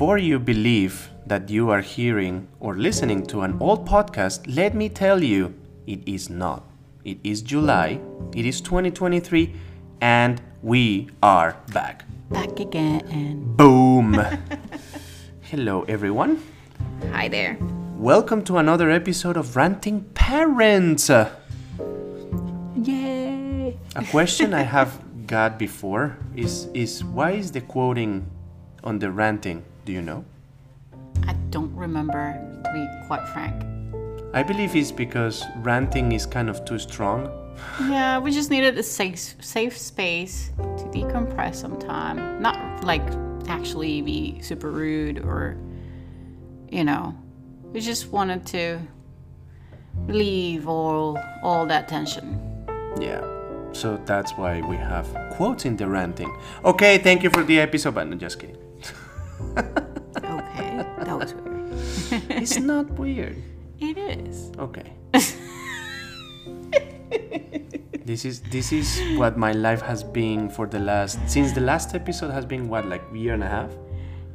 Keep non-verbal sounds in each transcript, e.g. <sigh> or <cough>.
Before you believe that you are hearing or listening to an old podcast, let me tell you, it is not. It is July, it is 2023, and we are back. Back again. Boom! <laughs> Hello, everyone. Hi there. Welcome to another episode of Ranting Parents. Yay! A question I <laughs> have got before is is why is the quoting on the ranting? Do you know? I don't remember, to be quite frank. I believe it's because ranting is kind of too strong. Yeah, we just needed a safe, safe space to decompress sometime. Not like actually be super rude or, you know, we just wanted to relieve all all that tension. Yeah. So that's why we have quotes in the ranting. Okay, thank you for the episode, but no, just kidding. <laughs> Okay, that was weird. <laughs> It's not weird. It is. Okay. <laughs> this is this is what my life has been for the last since the last episode has been what like year and a half.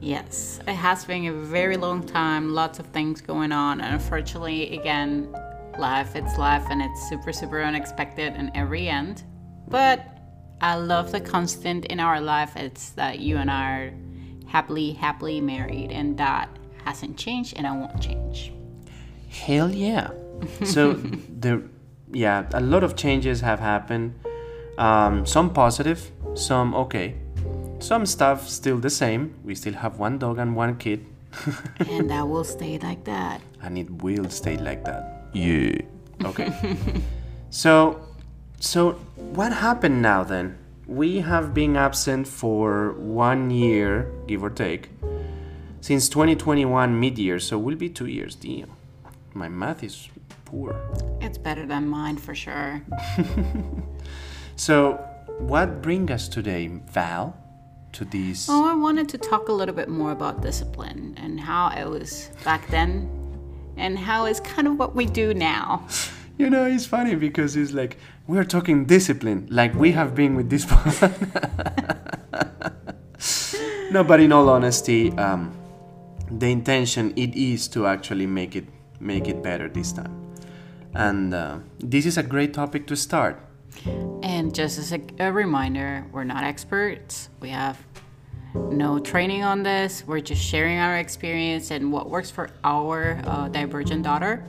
Yes, it has been a very long time, lots of things going on, and unfortunately, again, life, it's life, and it's super, super unexpected in every end. But I love the constant in our life, it's that you and I are happily, happily married, and that hasn't changed, and I won't change. Hell yeah. So <laughs> the yeah, a lot of changes have happened. Um, some positive, some okay. Some stuff still the same. We still have one dog and one kid. <laughs> and that will stay like that. and it will stay like that. Yeah. Okay. <laughs> so, so what happened now then? We have been absent for one year, give or take, since 2021 mid-year. So we'll be two years. Damn, my math is poor. It's better than mine for sure. <laughs> So, what brings us today, Val, to this? Oh, I wanted to talk a little bit more about discipline and how it was back then and how it's kind of what we do now. <laughs> You know, it's funny because it's like we're talking discipline, like we have been with this. Person. <laughs> No, but in all honesty, um, the intention it is to actually make it make it better this time, and uh, this is a great topic to start. And just as a, a reminder, we're not experts. We have no training on this. We're just sharing our experience and what works for our uh, divergent daughter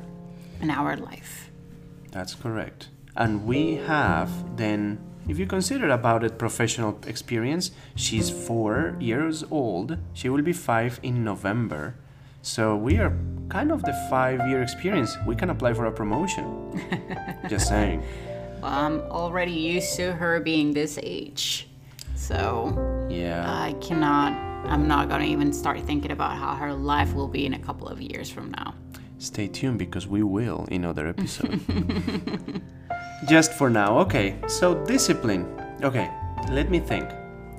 and our life. That's correct. And we have then, if you consider about it, professional experience. She's four years old. She will be five in November. So we are kind of the five-year experience. We can apply for a promotion. <laughs> Just saying. Well, I'm already used to her being this age. So Yeah. I cannot, I'm not going to even start thinking about how her life will be in a couple of years from now. Stay tuned because we will in other episode. <laughs> <laughs> Just for now, okay. So discipline. Okay, let me think.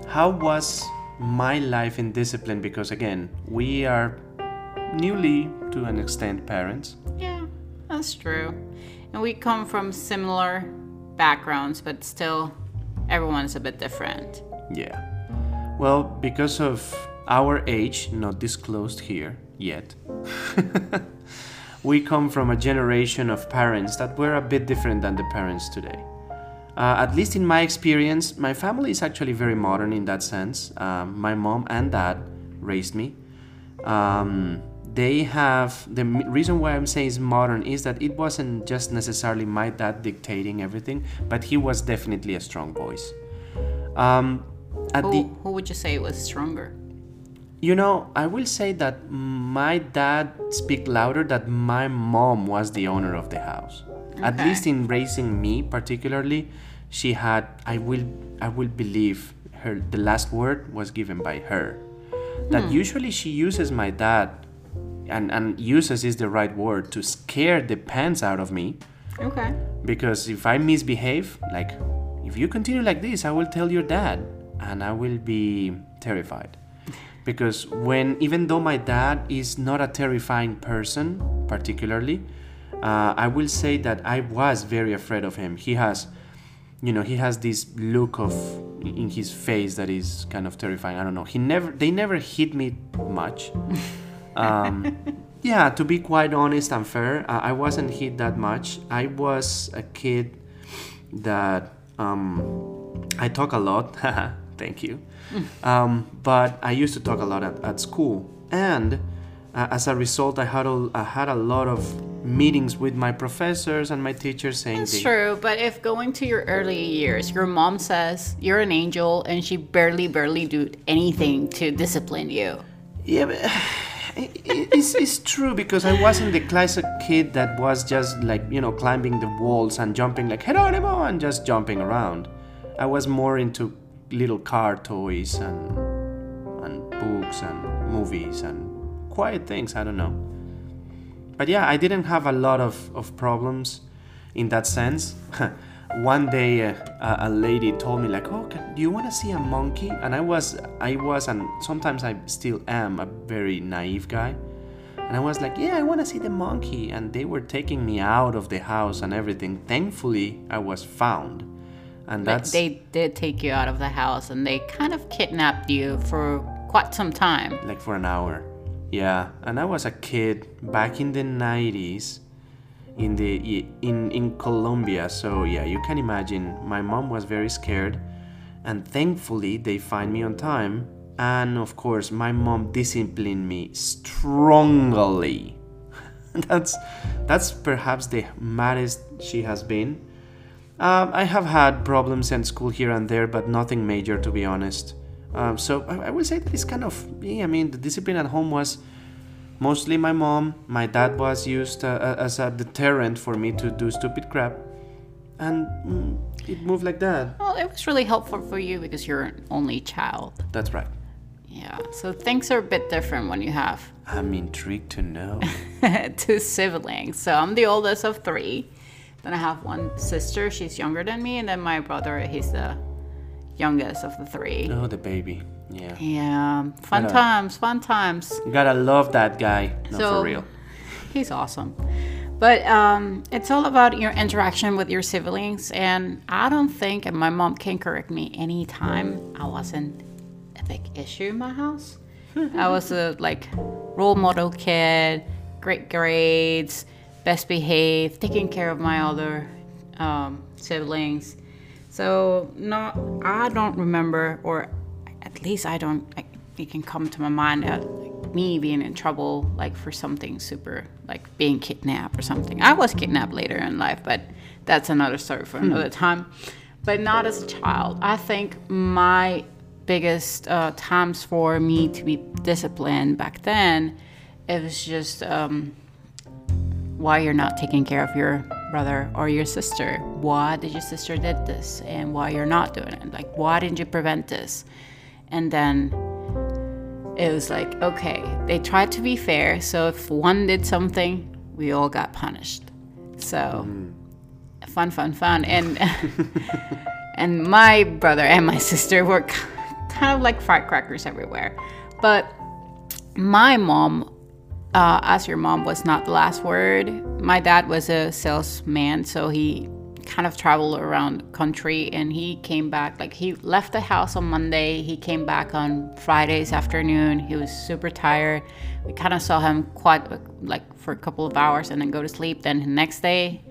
How was my life in discipline? Because again, we are newly to an extent parents. Yeah, that's true. And we come from similar backgrounds, but still, everyone's a bit different. Yeah. Well, because of our age, not disclosed here yet, <laughs> we come from a generation of parents that were a bit different than the parents today. Uh, at least in my experience, my family is actually very modern in that sense. Um, my mom and dad raised me. Um, they have the reason why I'm saying it's modern is that it wasn't just necessarily my dad dictating everything, but he was definitely a strong voice. Um, at Who, the who would you say was stronger? You know, I will say that my dad speak louder that my mom was the owner of the house. At least in raising me particularly, she had I will I will believe her the last word was given by her. That hmm. usually she uses my dad and and uses is the right word to scare the pants out of me Okay. because if I misbehave, like if you continue like this, I will tell your dad and I will be terrified. Because when, even though my dad is not a terrifying person, particularly, uh, I will say that I was very afraid of him. He has, you know, he has this look of in his face that is kind of terrifying. I don't know. He never, they never hit me much. <laughs> Um, yeah, to be quite honest and fair, uh, I wasn't hit that much. I was a kid that um, I talk a lot. <laughs> Thank you. Um, but I used to talk a lot at, at school, and uh, as a result, I had a, I had a lot of meetings with my professors and my teachers saying It's they- true, but if going to your early years, your mom says you're an angel and she barely, barely do anything to discipline you. Yeah, but <sighs> it- it- it's, it's true because I wasn't the classic kid that was just like, you know, climbing the walls and jumping like Geronimo and just jumping around. I was more into little car toys and, and books and movies and quiet things, I don't know. But yeah, I didn't have a lot of, of problems in that sense. <laughs> One day, uh, a lady told me like, "Oh, can, do you want to see a monkey?" And I was, I was, and sometimes I still am a very naive guy. And I was like, "Yeah, I want to see the monkey." And they were taking me out of the house and everything. Thankfully, I was found, and that's they did take you out of the house and they kind of kidnapped you for quite some time. like for an hour. Yeah, and I was a kid back in the 90s in the in in Colombia. So yeah, you can imagine my mom was very scared and thankfully they find me on time and of course my mom disciplined me strongly. <laughs> that's that's perhaps the maddest she has been. Um, I have had problems in school here and there, but nothing major to be honest. Um, so I, I will say that it's kind of, yeah, I mean, the discipline at home was mostly my mom. My dad was used uh, as a deterrent for me to do stupid crap. And mm, it moved like that. Well, it was really helpful for you because you're an only child. That's right. Yeah, so things are a bit different when you have I'm intrigued to know. <laughs> two siblings. So I'm the oldest of three. Then I have one sister, she's younger than me, and then my brother, he's the youngest of the three. oh, the baby. Yeah. Yeah, fun Gotta- times, fun times. You gotta love that guy. No, So- for real. He's awesome. But um, it's all about your interaction with your siblings, and I don't think, and my mom can correct me anytime, I wasn't a big issue in my house. <laughs> I was a like role model kid, great grades, best behaved, taking care of my other um, siblings. So no, I don't remember, or at least I don't. I, it can come to my mind that like, me being in trouble, like for something super, like being kidnapped or something. I was kidnapped later in life, but that's another story for another time. But not as a child. I think my biggest uh, times for me to be disciplined back then, it was just. Um, why you're not taking care of your brother or your sister. Why did your sister did this and why you're not doing it? Like why didn't you prevent this? And then it was like okay they tried to be fair so if one did something we all got punished. So mm-hmm. fun fun fun. And <laughs> and my brother and my sister were kind of like firecrackers everywhere. But my mom uh, as your mom was not the last word. My dad was a salesman, so he kind of traveled around country and he came back like he left the house on Monday he came back on Friday's afternoon he was super tired. We kind of saw him quite like for a couple of hours and then go to sleep. Then the next day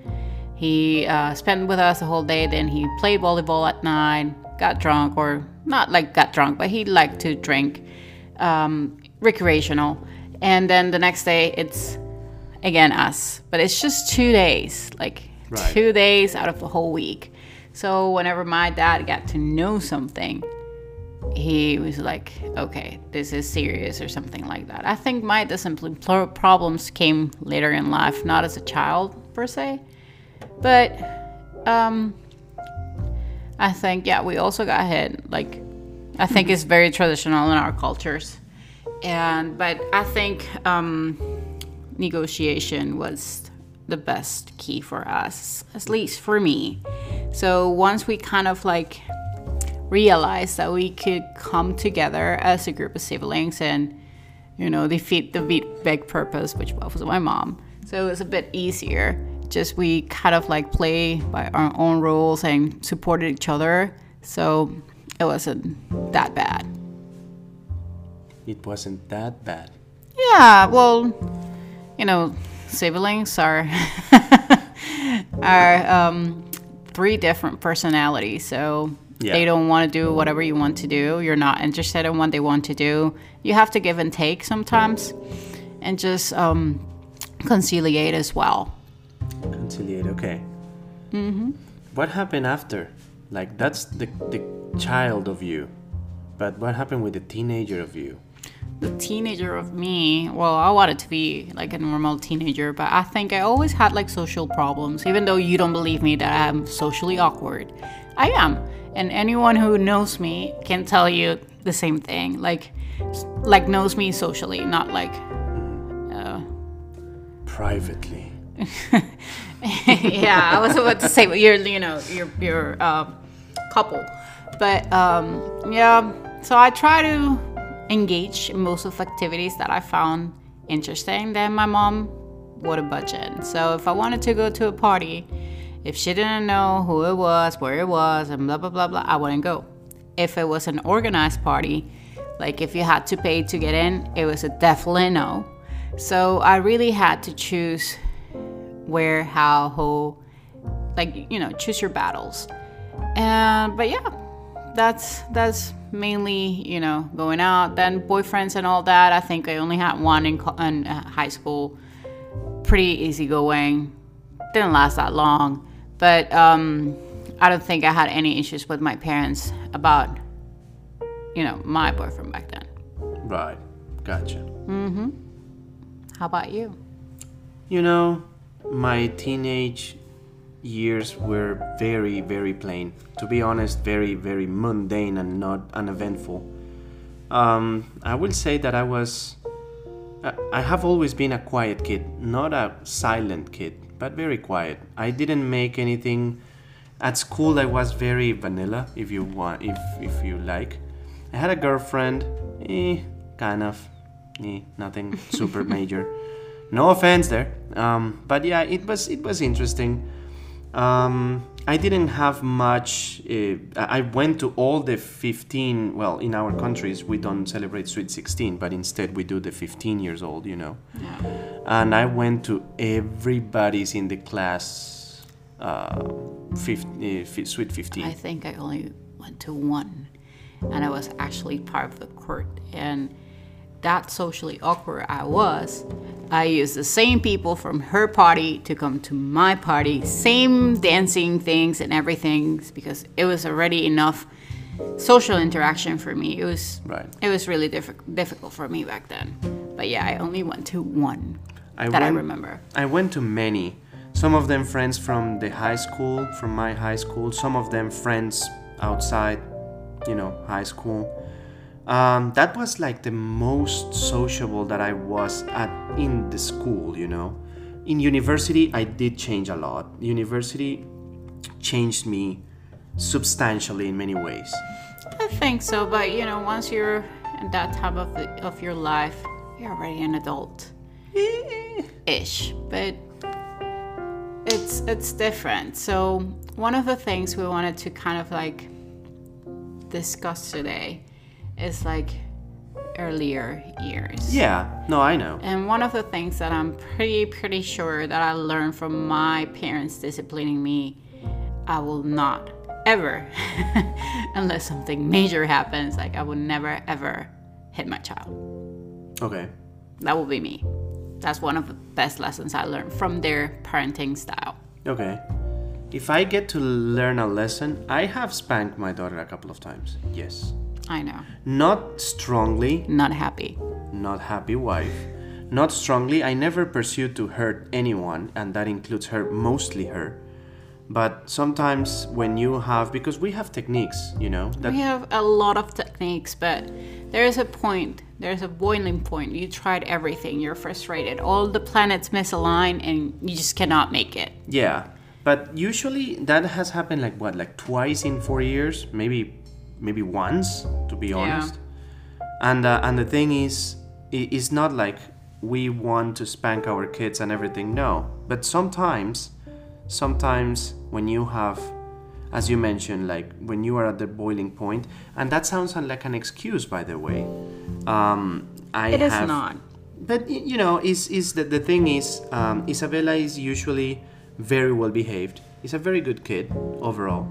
he uh, spent with us the whole day. Then he played volleyball at night got drunk or not like got drunk but he liked to drink um, recreational and then the next day it's again us. But it's just two days like Right. two days out of the whole week. So whenever my dad got to know something he was like okay this is serious or something like that. I think my discipline pl- problems came later in life not as a child per se. But um i think yeah we also got hit like i think it's very traditional in our cultures and but i think um negotiation was the best key for us at least for me. So once we kind of like realized that we could come together as a group of siblings and you know defeat the big, purpose which was my mom so it was a bit easier. Just we kind of like play by our own rules and supported each other. So it wasn't that bad. It wasn't that bad. Yeah, well, you know, siblings are <laughs> are um, three different personalities, so Yeah. they don't want to do whatever you want to do. You're not interested in what they want to do. You have to give and take sometimes, and just um, conciliate as well. Conciliate, okay. Mm-hmm. What happened after? Like, that's the, the child of you. But what happened with the teenager of you? The teenager of me, well, I wanted to be like a normal teenager, but I think I always had like social problems. Even though you don't believe me that I'm socially awkward, I am. And anyone who knows me can tell you the same thing. Like, like knows me socially, not like. Uh, Privately. <laughs> yeah, I was about to say, but you're, you know, you're, you're uh, couple. But um, yeah, so I try to engage in most of the activities that I found interesting. Then my mom would a budget. So if I wanted to go to a party, if she didn't know who it was, where it was, and blah blah blah blah, I wouldn't go. If it was an organized party, like if you had to pay to get in, it was a definitely no. So I really had to choose where, how, who, like you know, choose your battles. And but yeah, that's that's mainly you know going out. Then boyfriends and all that. I think I only had one in, co- in uh, high school. Pretty easygoing. Didn't last that long, but um, I don't think I had any issues with my parents about you know my boyfriend back then. Right. Gotcha. Mm-hmm. How about you? You know, my teenage years were very, very plain. To be honest, very, very mundane and not uneventful. Um, I will say that I was. I- have always been a quiet kid, not a silent kid, but very quiet. I didn't make anything. At school, I was very vanilla, if you want, if if you like. I had a girlfriend, eh, kind of, eh, nothing super <laughs> major. No offense there, um, but yeah, it was it was interesting. Um, I didn't have much. Uh, I went to all the 15. Well, in our countries, we don't celebrate Sweet 16, but instead we do the 15 years old, you know. Yeah. And I went to everybody's in the class, uh, 50, uh, Sweet 15. I think I only went to one, and I was actually part of the court. And that socially awkward I was, I used the same people from her party to come to my party, same dancing things and everything, because it was already enough social interaction for me. It was Right. It was really diffi- difficult for me back then. But yeah, I only went to one I that I remember. I went to many. Some of them friends from the high school, from my high school. Some of them friends outside, you know, high school. Um, that was like the most sociable that I was at in the school, you know. In university, I did change a lot. University changed me substantially in many ways. I think so, but you know, once you're in that time of the, of your life, you're already an adult, <laughs> ish. But it's it's different. So one of the things we wanted to kind of like discuss today is like earlier years. Yeah, no, I know. And one of the things that I'm pretty, pretty sure that I learned from my parents disciplining me, I will not ever, <laughs> unless something major happens, like I will never ever hit my child. Okay. That will be me. That's one of the best lessons I learned from their parenting style. Okay. If I get to learn a lesson, I have spanked my daughter a couple of times. Yes. I know. Not strongly, Not happy. not happy wife. Not strongly, I never pursued to hurt anyone, and that includes her, mostly her. But sometimes when you have, because we have techniques, you know, that We have a lot of techniques, but there is a point, there's a boiling point. You tried everything, you're frustrated. All the planets misalign, and you just cannot make it. Yeah, but usually that has happened like what, like twice in four years, maybe, maybe once, to be honest. Yeah. And uh, and the thing is, it's not like we want to spank our kids and everything. No, but sometimes, sometimes when you have, as you mentioned, like when you are at the boiling point, and that sounds like an excuse, by the way. Um, I It is have, not. But you know, is is the the thing is, um, Isabella is usually very well behaved. Is a very good kid overall.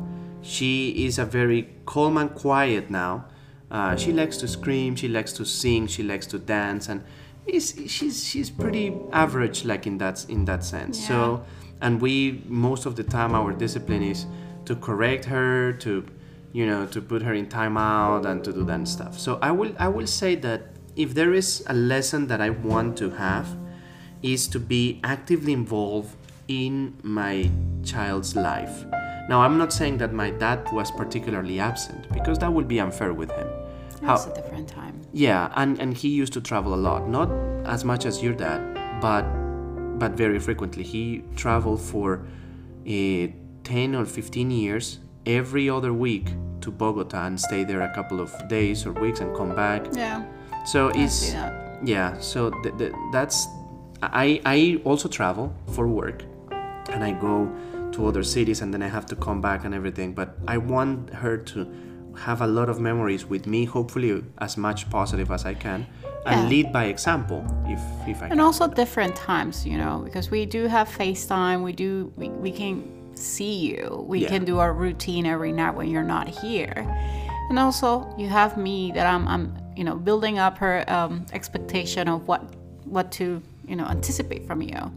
She is a very calm and quiet now. Uh, she likes to scream. She likes to sing. She likes to dance, and is she's she's pretty average, like in that in that sense. So, and we most of the time our discipline is to correct her, to you know, to put her in timeout and to do that stuff. So I will I will say that if there is a lesson that I want to have is to be actively involved in my child's life. Now I'm not saying that my dad was particularly absent because that would be unfair with him. It's a different time. Yeah, and, and he used to travel a lot. Not as much as your dad, but but very frequently. He traveled for uh, 10 or 15 years every other week to Bogota and stay there a couple of days or weeks and come back. Yeah. So see it's yeah. So th- th- that's I I also travel for work, and I go to other cities, and then I have to come back and everything. But I want her to have a lot of memories with me. Hopefully, as much positive as I can, and lead by example if if I can And can. also different times, you know, because we do have FaceTime. We do, we, we can see you. We Yeah. can do our routine every night when you're not here. And also, you have me that I'm, I'm you know, building up her um, expectation of what, what to, you know, anticipate from you.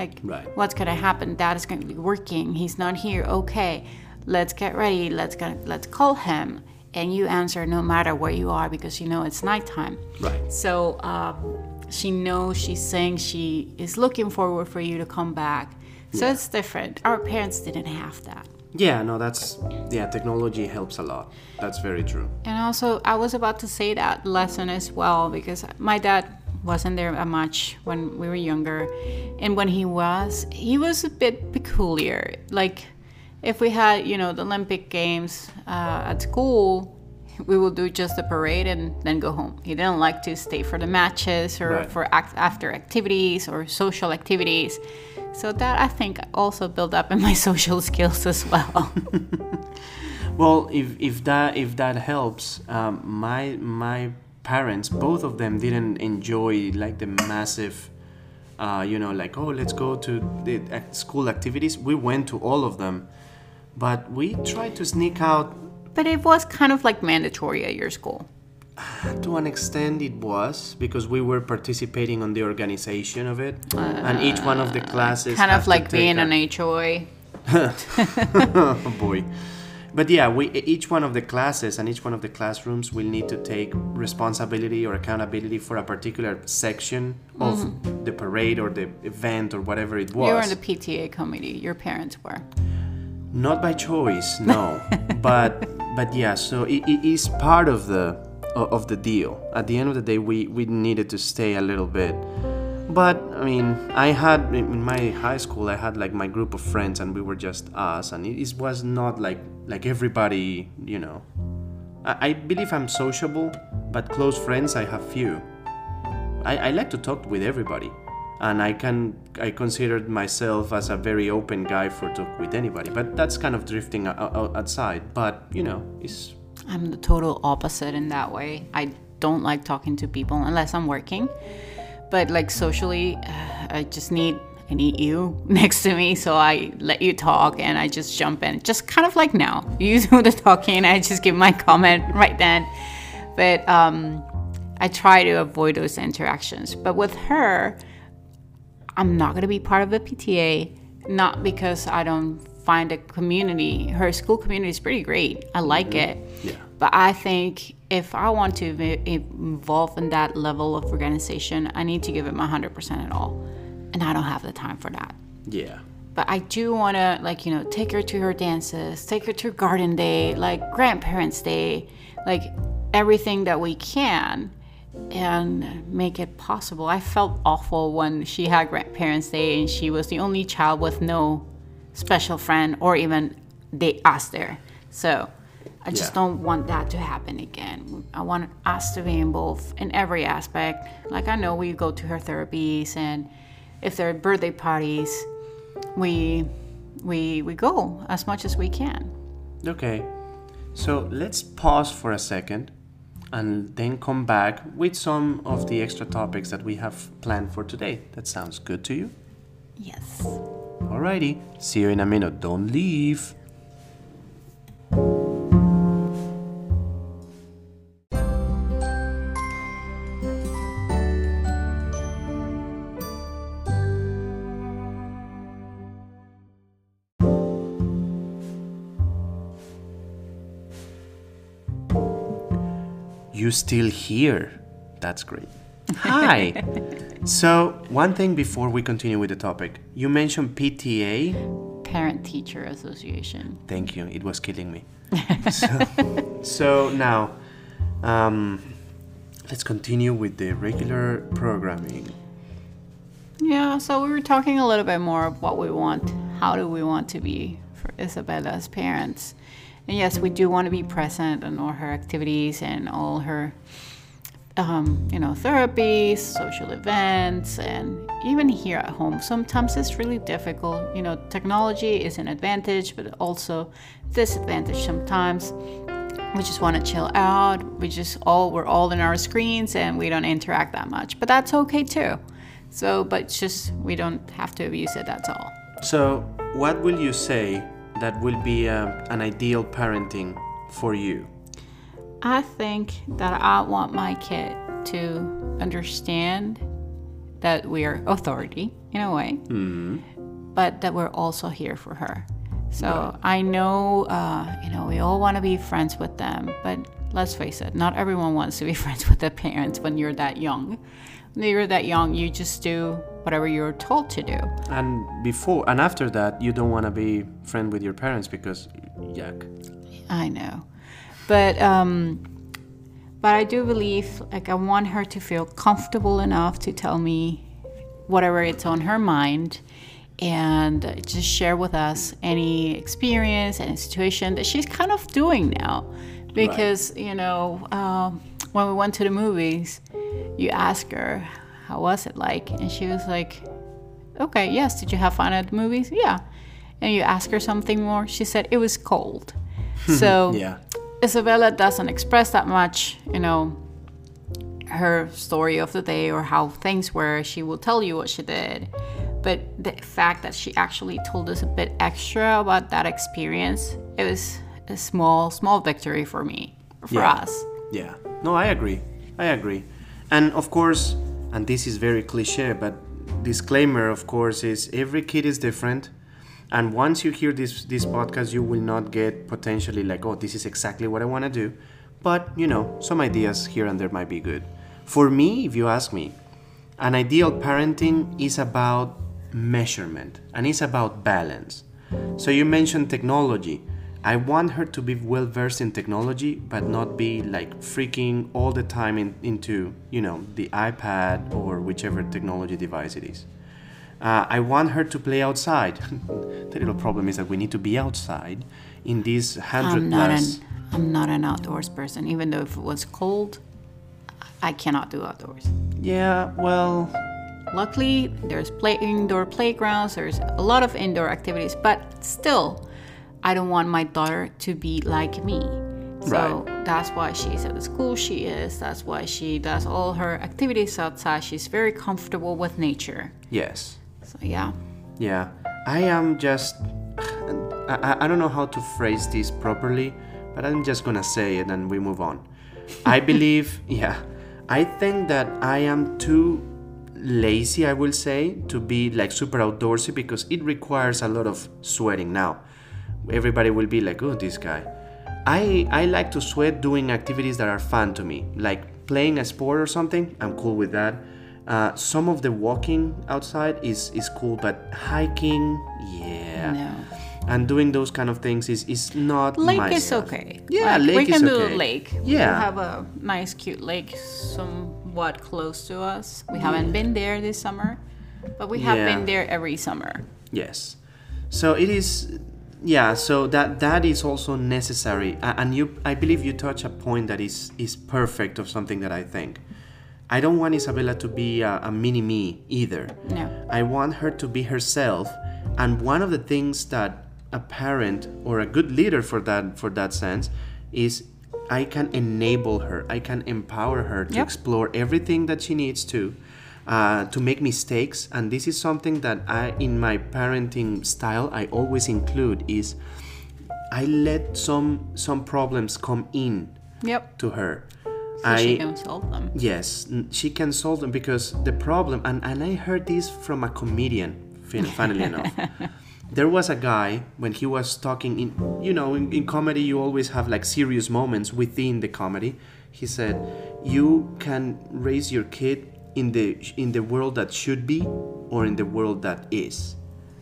Like, Right. what's gonna happen? Dad is gonna be working. He's not here. Okay, let's get ready. Let's go, let's call him. And you answer no matter where you are because you know it's nighttime. Right. So um, she knows she's saying she is looking forward for you to come back. So it's different. Our parents didn't have that. Yeah. No. That's yeah. Technology helps a lot. That's very true. And also, I was about to say that lesson as well because my dad wasn't there that much when we were younger. And when he was, he was a bit peculiar. Like, if we had, you know, the Olympic Games uh, at school, we would do just the parade and then go home. He didn't like to stay for the matches or Right. for act- after activities or social activities. So that I think also built up in my <laughs> social skills as well. <laughs> Well, if, if that if that helps, um, my my parents, both of them, didn't enjoy like the massive, uh, you know, like oh let's go to the school activities. We went to all of them, but we tried to sneak out. but it was kind of like mandatory at your school. <sighs> To an extent, it was because we were participating on the organization of it, and each one of the classes kind of like being a- an HOA. <laughs> oh boy. But yeah, we each one of the classes and each one of the classrooms will need to take responsibility or accountability for a particular section of mm-hmm. the parade or the event or whatever it was. You were in the PTA committee. Your parents were. Not by choice, <laughs> no. but but yeah, so it, it is part of the of the deal. At the end of the day, we we needed to stay a little bit. But I mean, I had in my high school, I had like my group of friends, and we were just us, and it was not like like everybody, you know. I, I believe I'm sociable, but close friends I have few. I, I like to talk with everybody and I can I considered myself as a very open guy for talk with anybody but that's kind of drifting outside but you know it's I'm the total opposite in that way. I don't like talking to people unless I'm working. But like socially, uh, I just need I need you <laughs> next to me, so I let you talk and I just jump in, just kind of like now. <laughs> You do the talking, I just give my <laughs> comment right then. But um, I try to avoid those interactions. But with her, I'm not going to be part of the PTA, not because I don't find a community, her school community is pretty great. I like it. Yeah. But I think if I want to be involved in that level of organization, I need to give it my 100% at all. And I don't have the time for that. yeah But I do want to, like, you know, take her to her dances, take her to garden day, like grandparents' day, like everything that we can and make it possible. I felt awful when she had grandparents' day and she was the only child with no special friend or even they us there. So I just Yeah. don't want that to happen again. I want us to be involved in every aspect. Like I know we go to her therapies and if there are birthday parties, we we we go as much as we can. Okay. So let's pause for a second and then come back with some of the extra topics that we have planned for today. That sounds good to you? Yes. Alrighty. See you in a minute. Don't leave. You still here? That's great. <laughs> Hi. so, one thing before we continue with the topic, you mentioned PTA. Parent Teacher Association. Thank you. It was killing me. <laughs> so, so now, um, let's continue with the regular programming. Yeah, so we were talking a little bit more of what we want. How do we want to be for Isabella's parents? And yes, we do want to be present in all her activities and all her, um, you know, therapies, social events, and even here at home. Sometimes it's really difficult. You know, technology is an advantage, but also disadvantage sometimes. We just want to chill out. We just all we're all in our screens and we don't interact that much. But that's okay too. So, but just we don't have to abuse it. That's all. So, what will you say that will be uh, an ideal parenting for you? I think that I want my kid to understand that we are authority in a way, but that we're also here for her. So I know, uh, you know, we all want to be friends with them, but let's face it, not everyone wants to be <laughs> friends with their parents when you're that young. When you're that young, you just do whatever you're told to do. And before and after that, you don't want to be friend with your parents because, yuck. I know, but um, but I do believe like I want her to feel comfortable enough to tell me whatever it's on her mind, and just share with us any experience and situation that she's kind of doing now, because you know um, when we went to the movies, you ask her how was it like, and she was like, okay, yes. Did you have fun at the movies? Yeah. And you ask her something more, she said it was cold. <laughs> So Yeah. Isabella doesn't express that much, you know, her story of the day or how things were. She will tell you what she did. But the fact that she actually told us a bit extra about that experience, it was a small, small victory for me, for Yeah. us. Yeah. No, I agree. I agree. And of course, and this is very cliche, but disclaimer, of course, is every kid is different. And once you hear this this podcast, you will not get potentially like, oh, this is exactly what I want to do. But you know, some ideas here and there might be good. For me, if you ask me, an ideal parenting is about measurement and it's about balance. So you mentioned technology. I want her to be well versed in technology, but not be like freaking all the time in, into, you know, the iPad or whichever technology device it is. Uh, I want her to play outside. <laughs> the little problem is that we need to be outside in these hundred I'm not an. I'm not an outdoors person. Even though if it was cold, I cannot do outdoors. Yeah, well, Luckily, there's play indoor playgrounds. There's a lot of indoor activities, but still, I don't want my daughter to be like me. So that's why she's at the school she is. That's why she does all her activities outside. She's very comfortable with nature. yes. So yeah, Yeah, I am just. I, I- I don't know how to phrase this properly, but I'm just gonna say it and we move on. I <laughs> believe, yeah, I think that I am too lazy, I will say, to be like super outdoorsy because it requires a lot of sweating now. Everybody will be like, oh, this guy. I, I like to sweat doing activities that are fun to me, like playing a sport or something. I'm cool with that. Uh, some of the walking outside is, is cool, but hiking, yeah. no. And doing those kind of things is, is not Lake my is stuff. okay. Yeah, Like, lake we can is do okay. lake. We have a nice, cute lake somewhat close to us. We haven't been there this summer, but we have Yeah. been there every summer. Yes. So it is yeah, so that that is also necessary. And you I believe you touch a point that is is perfect of something that I think. I don't want Isabella to be a, a mini me either. No. I want her to be herself. And one of the things that a parent or a good leader for that for that sense is I can enable her, I can empower her to Yep. explore everything that she needs to, uh, to make mistakes. And this is something that I, in my parenting style, I always include is I let some some problems come in Yep. to her. So she can solve them. Yes, she can solve them because the problem, and, and I heard this from a comedian, funnily enough. <laughs> There was a guy when he was talking in, you know, in, in comedy, you always have like serious moments within the comedy. He said, You can raise your kid in the in the world that should be or in the world that is.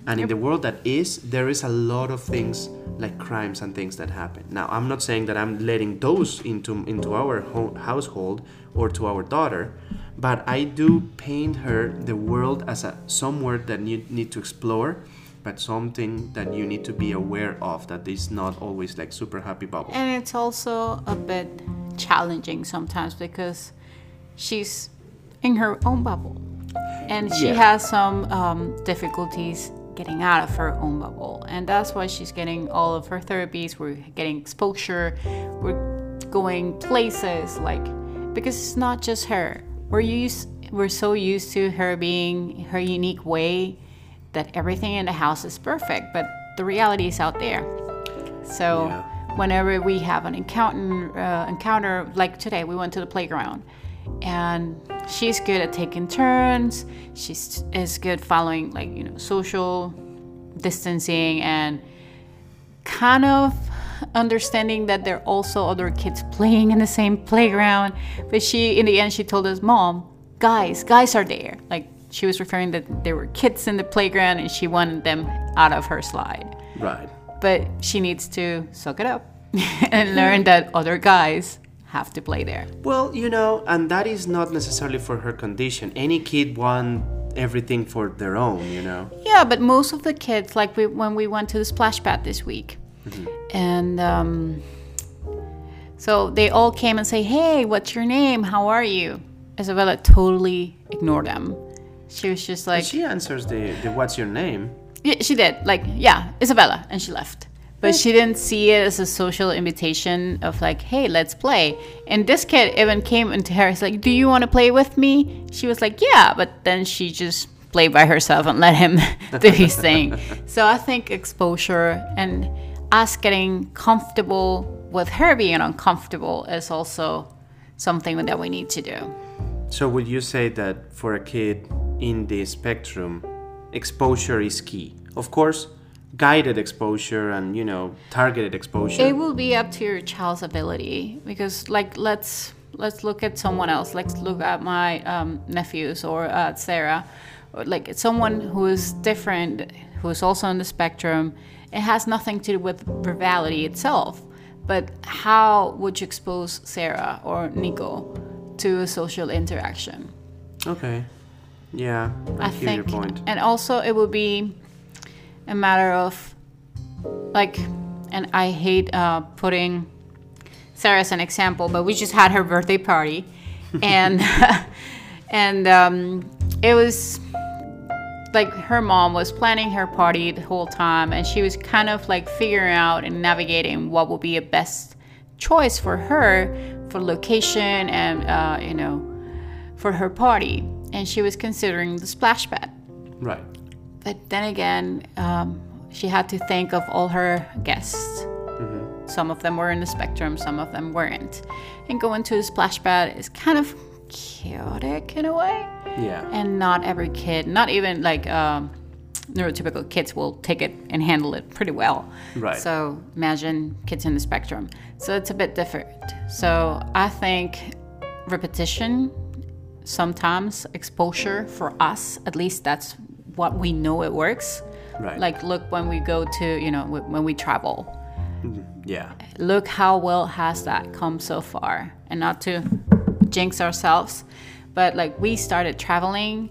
And in the world that is, there is a lot of things like crimes and things that happen. Now, I'm not saying that I'm letting those into into our ho- household or to our daughter, but I do paint her the world as a somewhere that you need to explore, but something that you need to be aware of that is not always like super happy bubble. And it's also a bit challenging sometimes because she's in her own bubble. And she Yeah. has some um, difficulties getting out of her own bubble. And that's why she's getting all of her therapies. We're getting exposure. We're going places like because it's not just her. We're used we're so used to her being her unique way that everything in the house is perfect, but the reality is out there. So Yeah. whenever we have an encounter, uh, encounter like today, we went to the playground, and she's good at taking turns. She's is good following like you know social distancing and kind of understanding that there are also other kids <laughs> playing in the same playground. But she, in the end, she told us, "Mom, guys, guys are there." Like she was referring that there were kids in the playground, and she wanted them out of her slide right. but she needs to suck it up <laughs> and learn that other guys have to play there. Well, you know, and that is not necessarily for her condition. Any kid want everything for their own, you know. Yeah, but most of the kids, like we, when we went to the splash pad this week, and um, so they all came and say, "Hey, what's your name? How are you?" Isabella totally ignored them. She was just like, she answers the, the what's your name. Yeah, she did. Like, yeah, Isabella, and she left. But she didn't see it as a social invitation of like, hey, let's play. And this kid even came into her. He's like, do you want to play with me? She was like, yeah. But then she just played by herself and let him <laughs> do his thing. <laughs> So I think exposure and us getting comfortable with her being uncomfortable is also something that we need to do. So would you say that for a kid in the spectrum, exposure is key? Of course, guided exposure and you know targeted exposure. It will be up to your child's ability because, like, let's let's look at someone else. Let's look at my um, nephews or at Sarah, or like it's someone who is different, who is also on the spectrum. It has nothing to do with verbality itself, but how would you expose Sarah or Nico to a social interaction? okay. Yeah, I, I hear your think, point. and also it would be a matter of like, and I hate uh, putting Sarah as an example, but we just had her birthday party, <laughs> and <laughs> and um, it was like her mom was planning her party the whole time, and she was kind of like figuring out and navigating what would be a best choice for her for location and uh, you know for her party, and she was considering the splash pad. Right. But then again, um, she had to think of all her guests. Some of them were in the spectrum, some of them weren't. And going to a splash pad is kind of chaotic in a way. Yeah. And not every kid, not even like um, neurotypical kids, will take it and handle it pretty well. Right. So imagine kids in the spectrum. So it's a bit different. So I think repetition, sometimes exposure for us, at least that's what we know it works. Right. Like, look when we go to, you know, when we travel, yeah. look how well has that come so far. And not to jinx ourselves, but like we started traveling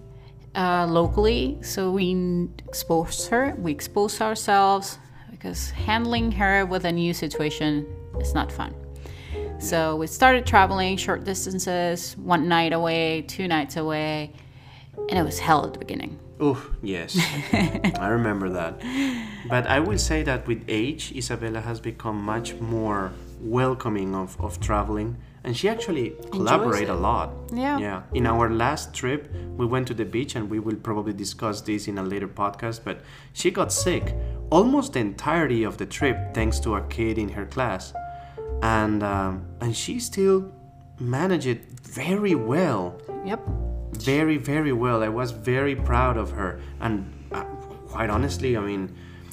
uh, locally, so we exposed her, we exposed ourselves because handling her with a new situation is not fun. So we started traveling short distances, one night away, two nights away, and it was hell at the beginning. Oh, yes. <laughs> I remember that. But I will say that with age, Isabella has become much more welcoming of, of traveling. And she actually collaborate a lot. Yeah. Yeah. In our last trip, we went to the beach and we will probably discuss this in a later podcast, but she got sick almost the entirety of the trip thanks to a kid in her class. And um, and she still managed it very well Yep. Very very well i was very proud of her and uh, quite honestly i mean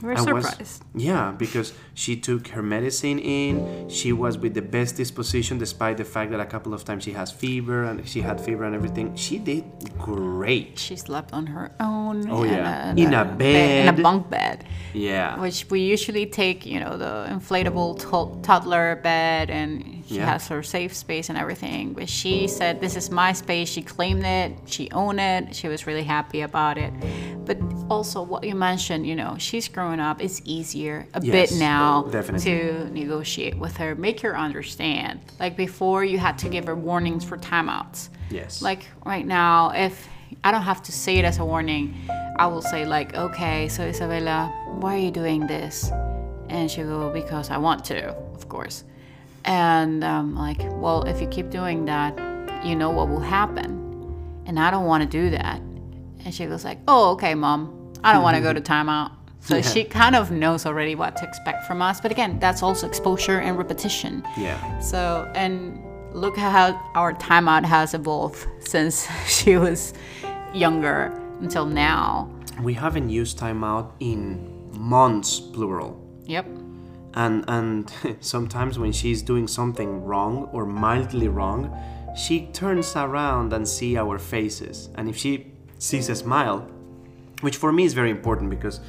We're I was- surprised. yeah because she took her medicine in she was with the best disposition despite the fact that a couple of times she has fever and she had fever and everything she did great She slept on her own. Oh, in yeah. a- In a bed. in a bunk bed. yeah which we usually take, you know, the inflatable to- toddler bed, and she Yeah. has her safe space and everything. But she said, "This is my space." She claimed it. She owned it. She was really happy about it. But also, what you mentioned, you know, she's growing up. It's easier a Yes, bit now definitely. to negotiate with her, make her understand. Like before, you had to give her warnings for timeouts. yes Like right now, if I don't have to say it as a warning, I will say like, okay, so Isabella, why are you doing this? And she'll go, because I want to, of course. And um, like, well, if you keep doing that, you know what will happen. And I don't want to do that. And she goes like, oh, okay, mom, I don't want to go to <laughs> timeout. So she kind of knows already what to expect from us. But again, that's also exposure and repetition. yeah So, and look how our timeout has evolved since <laughs> she was younger until now. we haven't used timeout in months plural Yep. And and <laughs> sometimes when she's doing something wrong or mildly wrong she turns around and see our faces. And if she sees a smile which for me is very important because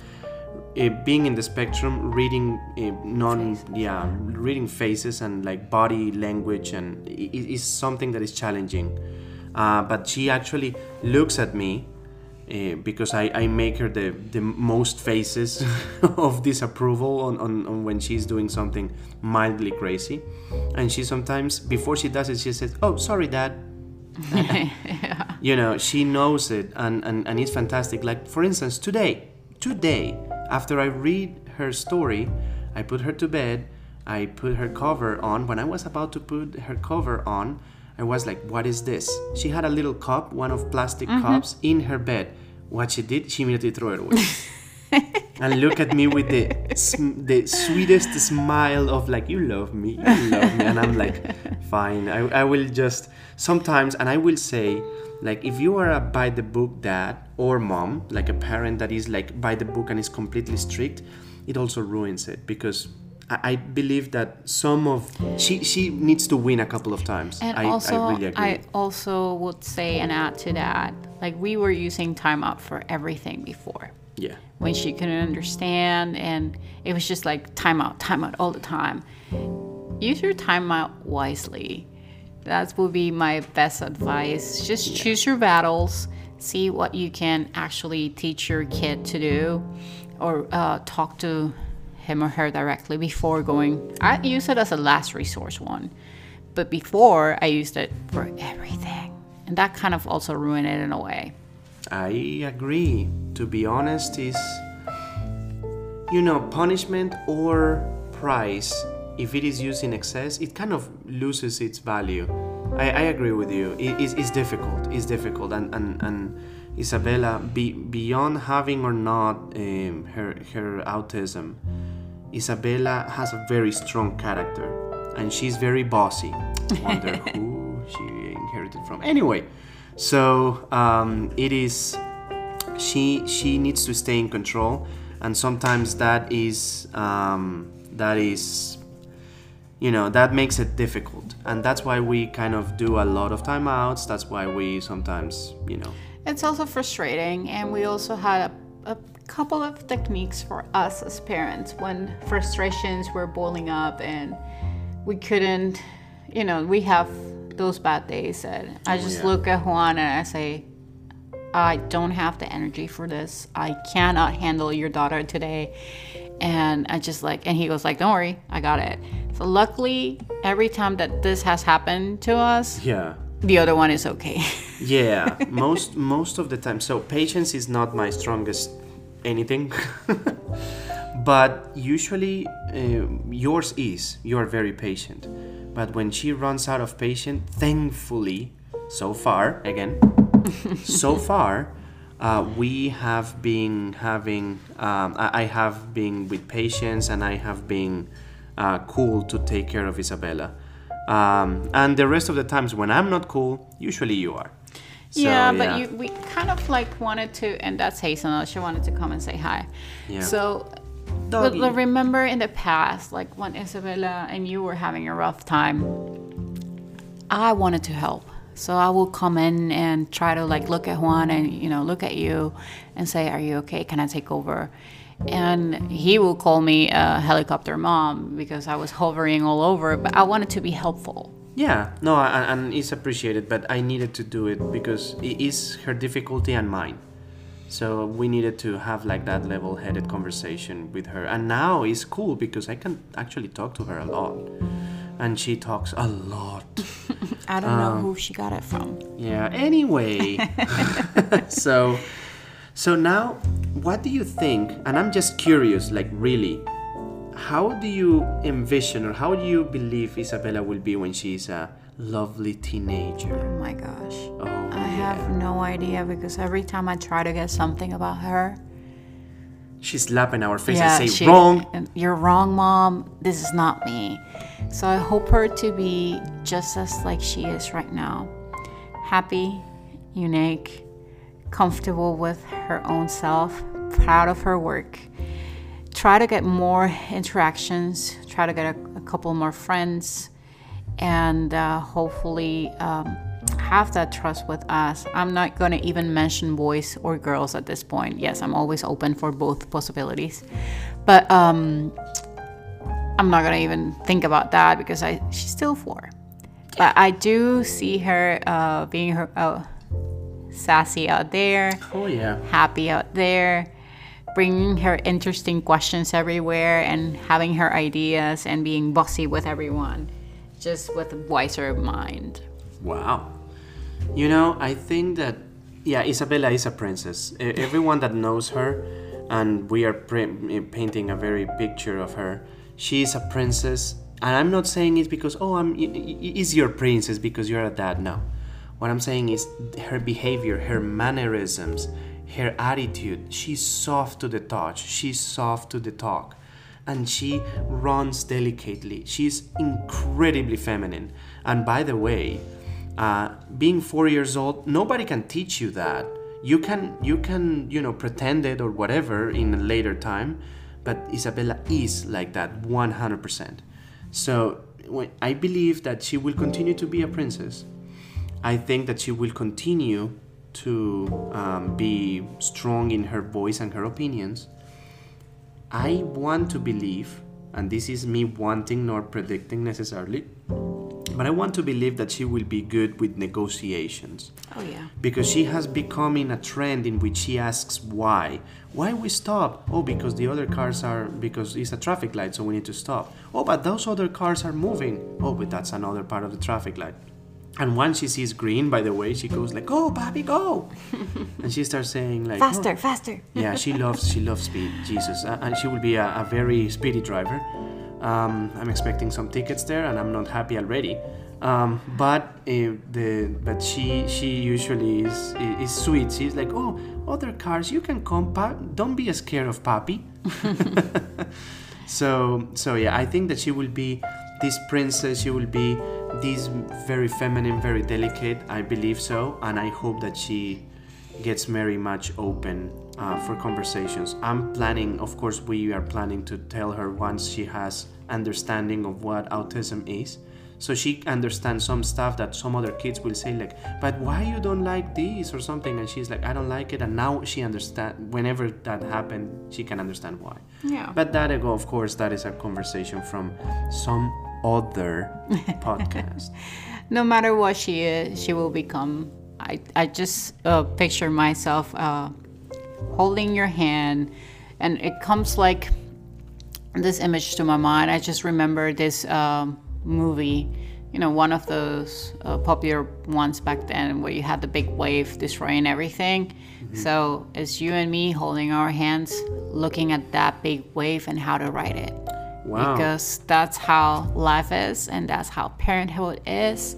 uh, being in the spectrum reading uh, non yeah reading faces and like body language and i- i- is something that is challenging. Uh, but she actually looks at me uh, because I, I make her the, the most faces <laughs> of disapproval on, on, on when she's doing something mildly crazy. And she sometimes, before she does it, she says, Oh, sorry, dad. <laughs> You know, she knows it and, and, and it's fantastic. Like, for instance, today, today, after I read her story, I put her to bed, I put her cover on. When I was about to put her cover on, I was like, what is this? She had a little cup, one of plastic mm-hmm. cups, in her bed. What she did, she immediately threw it away. <laughs> and look at me with the the sweetest smile of like you love me you love me and i'm like <laughs> fine I, I will just sometimes and i will say like if you are a by the book dad or mom like a parent that is like by the book and is completely strict it also ruins it because I believe that some of she she needs to win a couple of times. And I, also, I really. I also would say and add to that, like we were using timeout for everything before. yeah. when she couldn't understand and it was just like timeout timeout all the time use your timeout wisely that would be my best advice just choose your battles see what you can actually teach your kid to do or uh, talk to him or her directly before going i use it as a last resource one but before i used it for everything and that kind of also ruined it in a way I agree. To be honest, is you know punishment or price. If it is used in excess, it kind of loses its value. I, I agree with you. It is it's difficult. It's difficult, and and, and Isabella, be, beyond having or not um, her her autism, Isabella has a very strong character, and she's very bossy. <laughs> Wonder who she inherited from. Anyway, so um, it is she she needs to stay in control and sometimes that is um, that is you know that makes it difficult and that's why we kind of do a lot of timeouts that's why we sometimes you know It's also frustrating, and we also had a, a couple of techniques for us as parents when frustrations were boiling up and we couldn't, you know, we have those bad days. And I oh, just yeah. look at Juan and I say, I don't have the energy for this. I cannot handle your daughter today. And I just like, and he goes like, don't worry, I got it. So luckily, every time that this has happened to us, yeah the other one is okay. <laughs> yeah, most most of the time. So patience is not my strongest anything, <laughs> but usually uh, yours is. You are very patient, but when she runs out of patience, thankfully, so far again, <laughs> so far. Uh, we have been having, um, I I have been with patience and I have been uh, cool to take care of Isabella. Um, and the rest of the times when I'm not cool, usually you are. So, yeah, but you, we kind of like wanted to, and that's Hazel. She wanted to come and say hi. Yeah. So, but but remember in the past, like when Isabella and you were having a rough time, I wanted to help. So I will come in and try to like look at Juan and you know look at you and say, "Are you okay? Can I take over?" And he will call me a helicopter mom because I was hovering all over, but I wanted to be helpful. Yeah, no, a- and it's appreciated, but I needed to do it because it is her difficulty and mine. So we needed to have like that level-headed conversation with her, and now it's cool because I can actually talk to her a lot, and she talks a lot. <laughs> I don't know um, who she got it from. Yeah. Anyway, <laughs> <laughs> so so now, what do you think? And I'm just curious, like really, how do you envision or how do you believe Isabella will be when she's a lovely teenager? Oh my gosh. Oh, I have no idea because every time I try to get something about her, She slap in our face and say she- wrong. You're wrong, mom. This is not me. So I hope her to be just as like she is right now, happy, unique, comfortable with her own self, proud of her work. Try to get more interactions. Try to get a, a couple more friends, and uh, hopefully um, have that trust with us. I'm not going to even mention boys or girls at this point. Yes, I'm always open for both possibilities, but um, I'm not going to even think about that because I she's still four. But I do see her uh, being her uh, sassy out there, Oh yeah. happy out there, bringing her interesting questions everywhere, and having her ideas and being bossy with everyone, just with a wiser mind. Wow. You know, I think that yeah, Isabella is a princess. Everyone that knows her, and we are painting a very picture of her. She is a princess, and I'm not saying it because oh, I'm is your princess because you're a dad. No, what I'm saying is her behavior, her mannerisms, her attitude. She's soft to the touch. She's soft to the talk and she runs delicately. She's incredibly feminine. And by the way, uh, being four years old, nobody can teach you that. You can, you can, you know, pretend it or whatever in a later time, but Isabella is like that 100%. So I believe that she will continue to be a princess. I think that she will continue to um, be strong in her voice and her opinions. I want to believe, and this is me wanting nor predicting necessarily, but I want to believe that she will be good with negotiations Oh yeah. because she has become in a trend in which she asks why. Why we stop? Oh, because the other cars are because it's a traffic light, so we need to stop. Oh, but those other cars are moving. Oh, but that's another part of the traffic light. And once she sees green, by the way, she goes like, "Go, Bobby, go!" <laughs> and she starts saying like, "Oh, Faster, faster. yeah, she loves she loves speed. Jesus, uh, and she will be a, a very speedy driver. Um, I'm expecting some tickets there, and I'm not happy already. Um, but uh, the but she she usually is is sweet. She's like, oh, other cars, you can come. Pa- don't be scared of Papi. <laughs> <laughs> so so yeah, I think that she will be this princess. She will be this very feminine, very delicate. I believe so, and I hope that she gets very much open uh, for conversations. I'm planning, of course, we are planning to tell her once she has understanding of what autism is, so she understands some stuff that some other kids will say like, "But why you don't like this or something?" And she's like, "I don't like it," and now she understand. Whenever that happened, she can understand why. Yeah. But that ago, of course, that is a conversation from some other <laughs> podcast. no matter what she is, she will become. I, I just uh, picture myself uh, holding your hand, and it comes like this image to my mind. I just remember this um, movie. you know, one of those uh, popular ones back then where you had the big wave destroying everything. So it's you and me holding our hands, looking at that big wave and how to ride it. Wow. Because that's how life is and that's how parenthood is.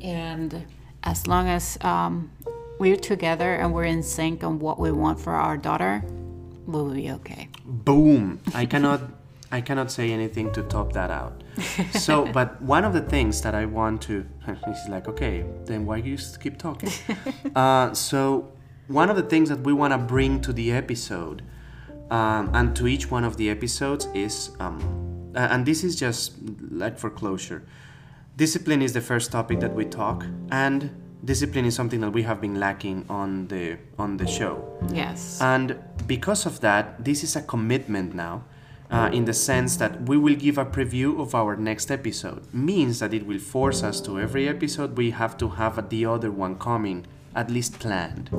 And as long as um, we're together and we're in sync on what we want for our daughter, we will be okay. Boom. I cannot <laughs> I cannot say anything to top that out. So, <laughs> but one of the things that I want to <laughs> he's like, okay, then why do you keep talking? uh, so, one of the things that we want to bring to the episode um, and to each one of the episodes is, um, and this is just like for closure. Discipline is the first topic that we talk, and discipline is something that we have been lacking on the on the show. Yes. And because of that, this is a commitment now, uh, in the sense that we will give a preview of our next episode. Means that it will force us to every episode we have to have the other one coming, at least planned.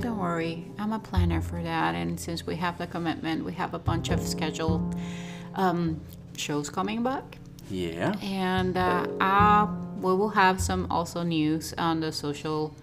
Don't worry, I'm a planner for that. And since we have the commitment, we have a bunch of scheduled um, shows coming back. Yeah. And uh, uh, we will have some also news on the social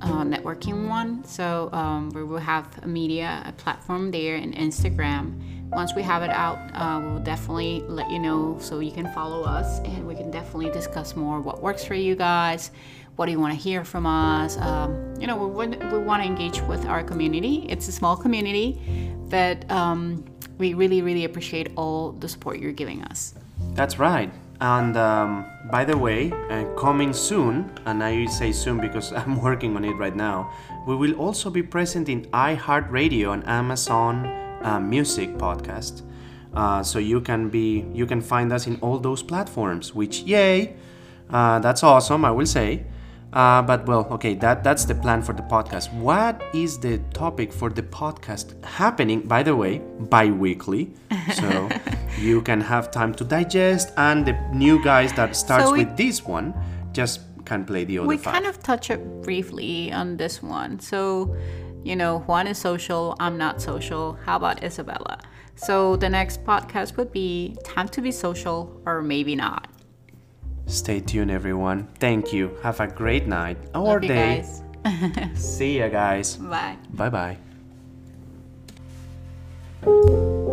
uh, networking one. So um, we will have a media a platform there in Instagram. Once we have it out, uh, we'll definitely let you know so you can follow us and we can definitely discuss more what works for you guys. What do you want to hear from us? Um, you know, we, we want to engage with our community. It's a small community, but um, we really, really appreciate all the support you're giving us. That's right. And um, by the way, uh, coming soon, and I say soon because <laughs> I'm working on it right now, we will also be present in iHeartRadio and Amazon uh, Music podcast. Uh, so you can be you can find us in all those platforms. Which yay, uh, that's awesome. I will say. Uh, but well, okay, that that's the plan for the podcast. What is the topic for the podcast happening? By the way, bi-weekly, <laughs> so you can have time to digest, and the new guys that starts So we- with this one just can play the other we five. kind of touch it briefly on this one. So, you know, Juan is social, I'm not social. How about Isabella? So the next podcast would be time to be social or maybe not. Stay tuned, everyone. Thank you. Have a great night or Love day. <laughs> See ya, guys. Bye. Bye bye.